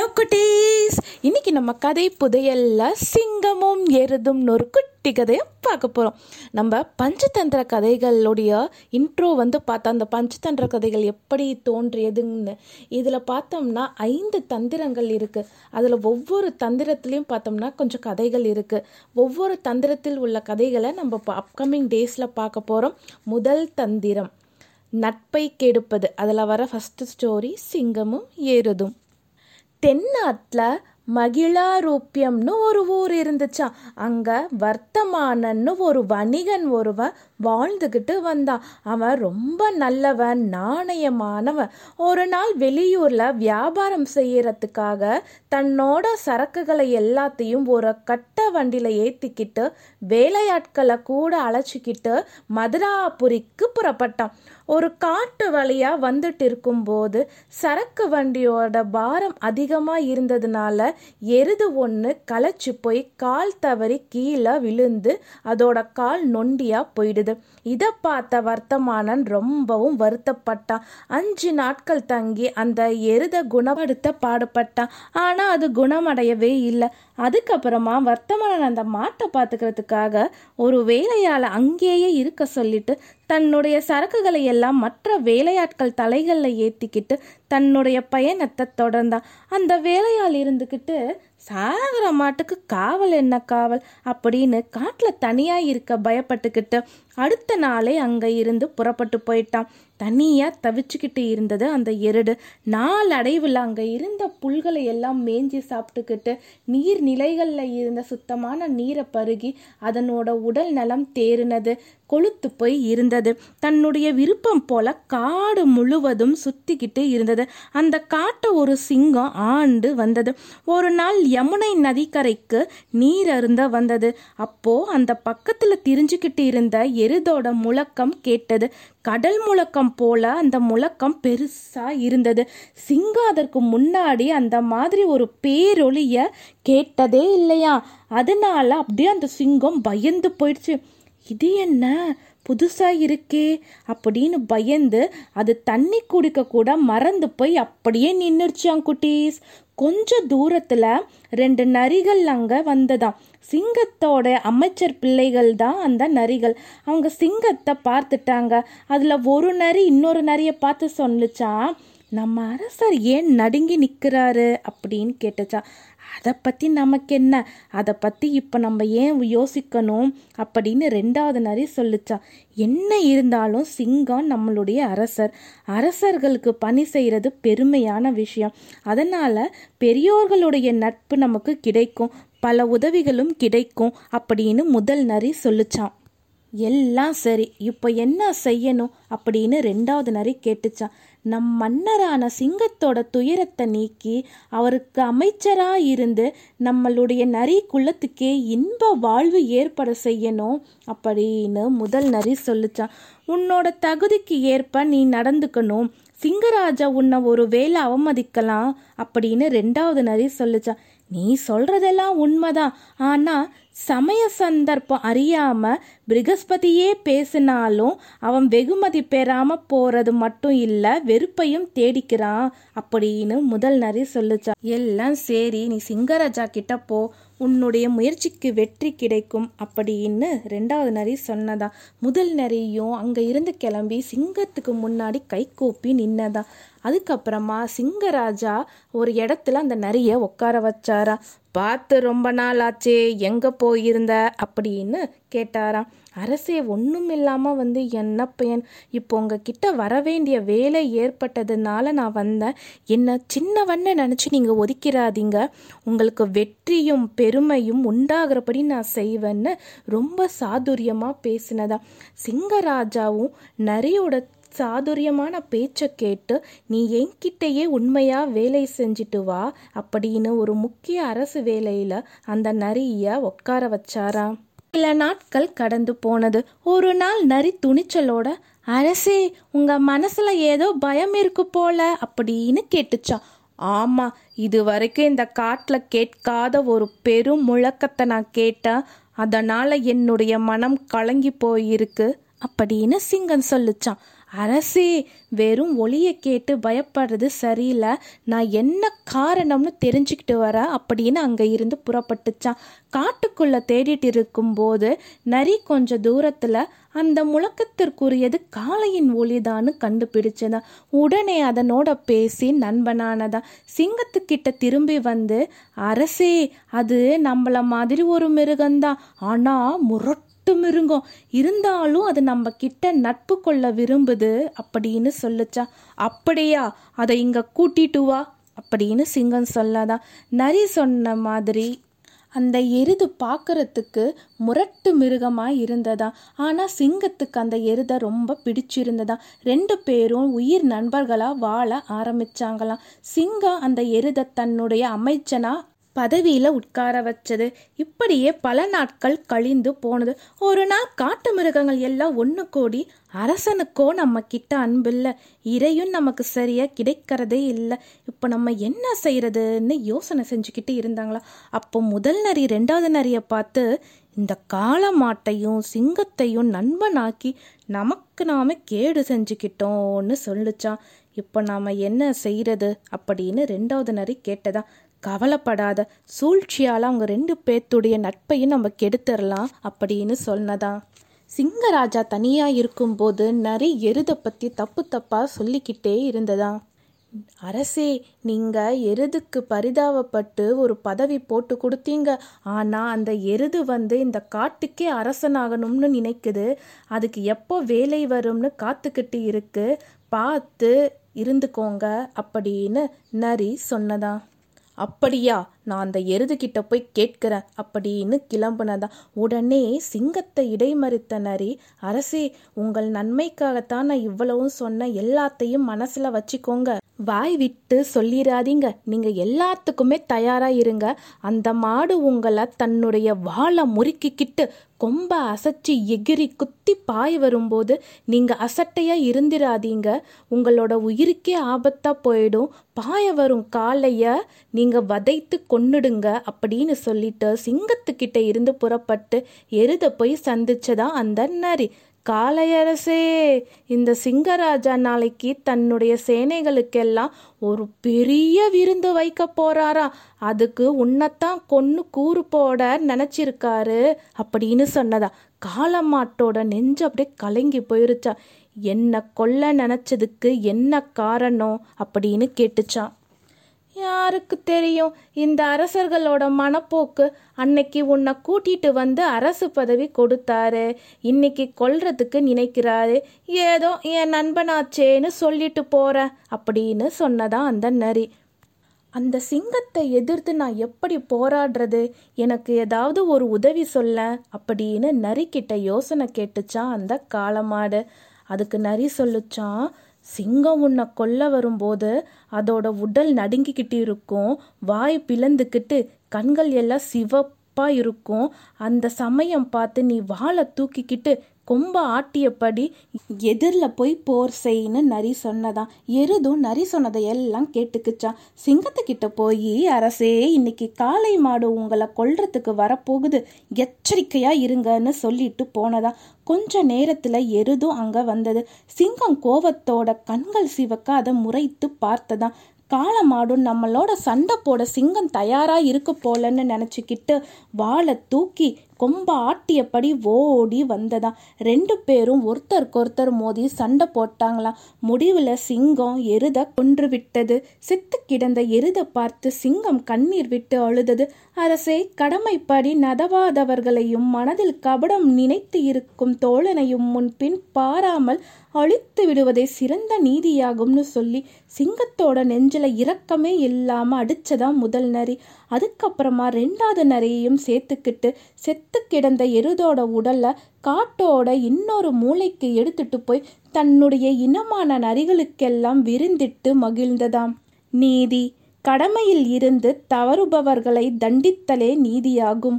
Hello குட்டீஸ். இன்னைக்கு நம்ம கதை புதையல்ல சிங்கமும் எருதும்னு ஒரு குட்டி கதையை பார்க்க போகிறோம் நம்ம பஞ்சதந்திர கதைகளுடைய இன்ட்ரோ வந்து பார்த்தா அந்த பஞ்சதந்திர கதைகள் எப்படி தோன்றியதுன்னு இதில் பார்த்தோம்னா ஐந்து தந்திரங்கள் இருக்குது அதில் ஒவ்வொரு தந்திரத்துலேயும் பார்த்தோம்னா கொஞ்சம் கதைகள் இருக்குது ஒவ்வொரு தந்திரத்தில் உள்ள கதைகளை நம்ம அப்கமிங் டேஸில் பார்க்க போகிறோம் முதல் தந்திரம் நட்பை கெடுப்பது. அதில் வர ஃபஸ்ட்டு ஸ்டோரி சிங்கமும் எருதும். தென்னாட்டில் மகிழாரூப்பியம்னு ஒரு ஊர் இருந்துச்சா. அங்கே வர்த்தமானன்னு ஒரு வணிகன் ஒருவன் வாழ்ந்துக்கிட்டு வந்தான். அவன் ரொம்ப நல்லவன் நாணயமானவன். ஒரு நாள் வெளியூரில் வியாபாரம் செய்யறதுக்காக தன்னோட சரக்குகளை எல்லாத்தையும் ஒரு கட்ட வண்டியில் ஏற்றிக்கிட்டு வேலையாட்களை கூட அழைச்சிக்கிட்டு மதுராபுரிக்கு புறப்பட்டான். ஒரு காட்டு வழியாக வந்துட்டு இருக்கும்போது சரக்கு வண்டியோட பாரம் அதிகமாக இருந்ததுனால எருது ஒன்று களைச்சி போய் கால் தவறி கீழே விழுந்து அதோட கால் நொண்டியா போயிடுது. இதை பார்த்த வர்த்தமானன் ரொம்பவும் வருத்தப்பட்டான் அஞ்சு நாட்கள் தங்கி அந்த எருதை குணப்படுத்த பாடுபட்டான் ஆனால் அது குணமடையவே இல்லை. அதுக்கப்புறமா வர்த்தமானன் அந்த மாட்டை பார்த்துக்கிறதுக்காக ஒரு வேலையால் அங்கேயே இருக்க சொல்லிட்டு தன்னுடைய சரக்குகளை எல்லாம் மற்ற வேலையாட்கள் தலைகளில் ஏற்றிக்கிட்டு தன்னுடைய பயணத்தை தொடர்ந்தான் அந்த வேலையால் இருந்துக்கிட்டு சாகர மாட்டுக்கு காவல் என்ன காவல்? அப்படின்னு காட்டில் தனியாக இருக்க பயப்பட்டுக்கிட்டு அடுத்த நாளே அங்கே இருந்து புறப்பட்டு போயிட்டான். தனியாக தவிச்சுக்கிட்டு இருந்தது அந்த எருடு. நாளடைவில் அங்கே இருந்த புல்களை எல்லாம் மேஞ்சி சாப்பிட்டுக்கிட்டு நீர் நிலைகளில் இருந்த சுத்தமான நீரை பருகி அதனோட உடல் நலம் தேறினது. கொளுத்து போய் இருந்தது. தன்னுடைய விருப்பம் போல காடு முழுவதும் சுத்திக்கிட்டு இருந்தது. அந்த காட்டை ஒரு சிங்கம் ஆண்டு வந்தது. ஒரு நாள் யமுனை நதிக்கரைக்கு நீர் அருந்த வந்தது. அப்போ அந்த பக்கத்துல திரிஞ்சுக்கிட்டு இருந்த எருதோட முழக்கம் கேட்டது. கடல் முழக்கம் போல அந்த முழக்கம் பெருசா இருந்தது. சிங்கம் அதற்கு முன்னாடி அந்த மாதிரி ஒரு பேரொளிய கேட்டதே இல்லையா? அதனால அப்படியே அந்த சிங்கம் பயந்து போயிடுச்சு. இது என்ன? புதுசாக இருக்கே. அப்படின்னு பயந்து அது தண்ணி குடிக்க கூட மறந்து போய் அப்படியே நின்றுச்சான் குட்டீஸ். கொஞ்ச தூரத்தில் ரெண்டு நரிகள் அங்கே வந்ததாம். சிங்கத்தோட அமைச்சர் பிள்ளைகள் தான் அந்த நரிகள். அவங்க சிங்கத்தை பார்த்துட்டாங்க. அதில் ஒரு நரி இன்னொரு நரியை பார்த்து சொன்னுச்சான் நம்ம அரசர் ஏன் நடுங்கி நிற்கிறாரு அப்படின்னு கேட்டுச்சா அதை பற்றி நமக்கு என்ன அதை பற்றி இப்போ நம்ம ஏன் யோசிக்கணும்? அப்படின்னு ரெண்டாவது நரி சொல்லுச்சா. என்ன இருந்தாலும் சிங்கம் நம்மளுடைய அரசர். அரசர்களுக்கு பணி செய்கிறது பெருமையான விஷயம். அதனால் பெரியோர்களுடைய நட்பு நமக்கு கிடைக்கும். பல உதவிகளும் கிடைக்கும் அப்படின்னு முதல் நரி சொல்லுச்சான் எல்லாம் சரி. இப்போ என்ன செய்யணும்? அப்படின்னு ரெண்டாவது நரி கேட்டுச்சான் நம் மன்னரான சிங்கத்தோட துயரத்தை நீக்கி அவருக்கு அமைச்சரா இருந்து நம்மளுடைய நரி குலத்துக்கே இன்ப வாழ்வு ஏற்பட செய்யணும் அப்படின்னு முதல் நரி சொல்லிச்சான் உன்னோட தகுதிக்கு ஏற்ப நீ நடந்துக்கணும். சிங்கராஜா உன்னை ஒரு வேலை அவமதிக்கலாம் அப்படின்னு ரெண்டாவது நரி சொல்லிச்சான் நீ சொல்றதெல்லாம் உண்மைதான். ஆனா சமய சந்தர்ப்பம் அறியாம பிருகஸ்பதியே பேசினாலும் அவன் வெகுமதி பெறாம போறது மட்டும் இல்ல வெறுப்பையும் தேடிக்கிறான் அப்படின்னு முதல் நரி சொல்லுச்சா. எல்லாம் சரி நீ சிங்கராஜா கிட்ட போ உன்னுடைய முயற்சிக்கு வெற்றி கிடைக்கும். அப்படின்னு ரெண்டாவது நரி சொன்னதா. முதல் நரியும் அங்கே இருந்து கிளம்பி சிங்கத்துக்கு முன்னாடி கை கூப்பி நின்னதா. அதுக்கப்புறமா சிங்கராஜா ஒரு இடத்துல அந்த நரியை உட்கார வச்சாரா. பார்த்து ரொம்ப நாள் ஆச்சே எங்கே போயிருந்த? அப்படின்னு கேட்டாராம். அரசே ஒன்றும் இல்லாமல் வந்து என்ன பையன்? இப்போ உங்ககிட்ட வர வேண்டிய வேலை ஏற்பட்டதுனால நான் வந்தேன். என்னை சின்னவன்னு நினச்சி நீங்கள் ஒதுக்கிறாதீங்க உங்களுக்கு வெற்றியும் பெருமையும் உண்டாகிறபடி நான் செய்வேன்னு ரொம்ப சாதுரியமாக பேசினதா. சிங்கராஜாவும் நரியோட சாதுரியமான பேச்சை கேட்டு நீ என்கிட்டயே உண்மையாக வேலை செஞ்சுட்டு வா அப்படின்னு ஒரு முக்கிய அரசு வேலையில் அந்த நரியை உட்கார வச்சாராம். சில நாட்கள் கடந்து போனது. ஒரு நாள் நரி துணிச்சலோட அரசே உங்க மனசுல ஏதோ பயம் இருக்கு போல அப்படின்னு கேட்டுச்சான் ஆமா இது வரைக்கும் இந்த காட்டில் கேட்காத ஒரு பெரும் முழக்கத்தை நான் கேட்டேன் அதனால என்னுடைய மனம் கலங்கி போயிருக்கு அப்படின்னு சிங்கம் சொல்லுச்சான் அரசே வெறும் ஒளியை கேட்டு பயப்படுறது சரியில்லை. நான் என்ன காரணம்னு தெரிஞ்சுக்கிட்டு வர? அப்படின்னு அங்கே இருந்து புறப்பட்டுச்சான். காட்டுக்குள்ளே தேடிட்டு இருக்கும்போது நரி கொஞ்சம் தூரத்தில் அந்த முழக்கத்திற்குரியது காளையின் ஒளிதான்னு கண்டுபிடிச்சதான் உடனே அதனோட பேசி நண்பனானதான் சிங்கத்துக்கிட்ட திரும்பி வந்து அரசே அது நம்மள மாதிரி ஒரு மிருகம்தான் ஆனால் முரட்டு மிருகம் இருந்தாலும் அது நம்ம கிட்ட நட்பு கொள்ள விரும்புது அப்படின்னு சொல்லுச்சா. அப்படியா அதை இங்க கூட்டிட்டு வா அப்படின்னு சிங்கம் சொல்லாதா. நரி சொன்ன மாதிரி அந்த எருது பார்க்கறதுக்கு முரட்டு மிருகமாக இருந்ததா. ஆனால் சிங்கத்துக்கு அந்த எருதை ரொம்ப பிடிச்சிருந்ததா. ரெண்டு பேரும் உயிர் நண்பர்களாக வாழ ஆரம்பிச்சாங்களாம். சிங்கம் அந்த எருதை தன்னுடைய அமைச்சனா பதவியில் உட்கார வச்சது. இப்படியே பல நாட்கள் கழிந்து போனது. ஒரு நாள் காட்டு மிருகங்கள் எல்லாம் ஒன்று கூடி அரசனுக்கோ நம்ம கிட்ட அன்பில்லை. இறையும் நமக்கு சரியாக கிடைக்கிறதே இல்லை. இப்போ நம்ம என்ன செய்கிறதுன்னு யோசனை செஞ்சுக்கிட்டு இருந்தாங்களா? அப்போ முதல் நரி ரெண்டாவது நரியை பார்த்து இந்த காளமாட்டையும் சிங்கத்தையும் நண்பனாக்கி நமக்கு நாம கேடு செஞ்சுக்கிட்டோன்னு சொல்லுச்சான் இப்போ நாம் என்ன செய்கிறது அப்படின்னு ரெண்டாவது நரி கேட்டதா கவலைப்படாத சூழ்ச்சியால் அவங்க ரெண்டு பேர்த்துடைய நட்பையும் நம்ம கெடுத்துடலாம் அப்படின்னு சொன்னதான். சிங்கராஜா தனியாக இருக்கும்போது நரி எருதை பற்றி தப்பு தப்பாக சொல்லிக்கிட்டே இருந்ததா அரசே நீங்கள் எருதுக்கு பரிதாபப்பட்டு ஒரு பதவி போட்டு கொடுத்தீங்க. ஆனால் அந்த எருது வந்து இந்த காட்டுக்கே அரசனாகணும்னு நினைக்குது. அதுக்கு எப்போ வேலை வரும்னு காத்துக்கிட்டு இருக்கு. பார்த்து இருந்துக்கோங்க அப்படின்னு நரி சொன்னதான். அப்படியா நான் அந்த எருதுகிட்ட போய் கேட்கிறேன் அப்படின்னு கிளம்புனதா. உடனே சிங்கத்தை இடைமறித்த நரி அரசே உங்கள் நன்மைக்காகத்தான் நான் இவ்வளவும் சொன்ன எல்லாத்தையும் மனசுல வச்சுக்கோங்க. வாய் விட்டு சொல்லிடாதீங்க நீங்க எல்லாத்துக்குமே தயாரா இருங்க. அந்த மாடு உங்களை தன்னுடைய வாழை முறுக்கிக்கிட்டு கொம்ப அசைச்சு எகிரி குத்தி பாய் வரும்போது நீங்க அசட்டையா இருந்திராதீங்க. உங்களோட உயிருக்கே ஆபத்தா போயிடும். பாய வரும் காலைய நீங்க வதைத்து கொன்னுடுங்க அப்படின்னு சொல்லிட்டு சிங்கத்துக்கிட்ட இருந்து புறப்பட்டு எருத போய் சந்திச்சதா அந்த நரி காளையரசே இந்த சிங்கராஜா நாளைக்கு தன்னுடைய சேனைகளுக்கெல்லாம் ஒரு பெரிய விருந்து வைக்க போறாரா? அதுக்கு உன்னைத்தான் கொன்னு கூறு போட நினைச்சிருக்காரு அப்படின்னு சொன்னதா. காளமாட்டோட நெஞ்சு அப்படியே கலங்கி போயிருச்சா. என்ன கொல்ல நினைச்சதுக்கு என்ன காரணம் அப்படின்னு கேட்டுச்சான் யாருக்கு தெரியும்? இந்த அரசர்களோட மனப்போக்கு அன்னைக்கு உன்னை கூட்டிட்டு வந்து அரசு பதவி கொடுத்தாரு. இன்னைக்கு கொல்றதுக்கு நினைக்கிறாரு. ஏதோ என் நண்பனாச்சேன்னு சொல்லிட்டு போறேன் அப்படின்னு சொன்னதான் அந்த நரி. அந்த சிங்கத்தை எதிர்த்து நான் எப்படி போராடுறது? எனக்கு ஏதாவது ஒரு உதவி சொல்ல அப்படின்னு நரிக்கிட்ட யோசனை கேட்டுச்சான் அந்த காளமாடு அதுக்கு நரி சொல்லுச்சான் சிங்கம் உன்னை கொல்ல வரும்போது அதோட உடல் நடுங்கிக்கிட்டு இருக்கும். வாய் பிளந்துக்கிட்டு கண்கள் எல்லாம் சிவப்பாக இருக்கும். அந்த சமயம் பார்த்து நீ வாழை தூக்கிக்கிட்டு கொம்ப ஆட்டியபடி எதிரில் போய் போர் செய்யின்னு நரி சொன்னதான் எருதும் நரி சொன்னதை எல்லாம் கேட்டுக்குச்சான் சிங்கத்துக்கிட்ட போய் அரசே இன்னைக்கு காளை மாடு உங்களை கொல்றதுக்கு வரப்போகுது. எச்சரிக்கையா இருங்கன்னு சொல்லிட்டு போனதா? கொஞ்ச நேரத்துல எருதும் அங்க வந்தது. சிங்கம் கோவத்தோட கண்கள் சிவக்க அதை முறைத்து பார்த்ததான் காளமாடும் நம்மளோட சண்டை போட சிங்கம் தயாராக இருக்கு போலன்னு நினச்சிக்கிட்டு வாழை தூக்கி கொம்ப ஆட்டியபடி ஓடி வந்ததா ரெண்டு பேரும் ஒருத்தருக்கொருத்தர் மோதி சண்டை போட்டாங்களாம். முடிவில் சிங்கம் எருத கொன்று விட்டது செத்து கிடந்த எருதை பார்த்து சிங்கம் கண்ணீர் விட்டு அழுதது. அரசே கடமைப்படி நதவாதவர்களையும் மனதில் கபடம் நினைத்து இருக்கும் தோழனையும் முன்பின் பாராமல் அழித்து விடுவதே சிறந்த நீதியாகும்னு சொல்லி சிங்கத்தோட நெஞ்சில இரக்கமே இல்லாம அடிச்சதா முதல் நரி. அதுக்கப்புறமா ரெண்டாவது நரியையும் சேர்த்துக்கிட்டு செத்து கிடந்த எருதோட உடல்ல காட்டோட இன்னொரு மூளைக்கு எடுத்துட்டு போய் தன்னுடைய இனமான நரிகளுக்கெல்லாம் விருந்திட்டு மகிழ்ந்ததாம். நீதி கடமையில் இருந்து தவறுபவர்களை தண்டித்தலே நீதியாகும்.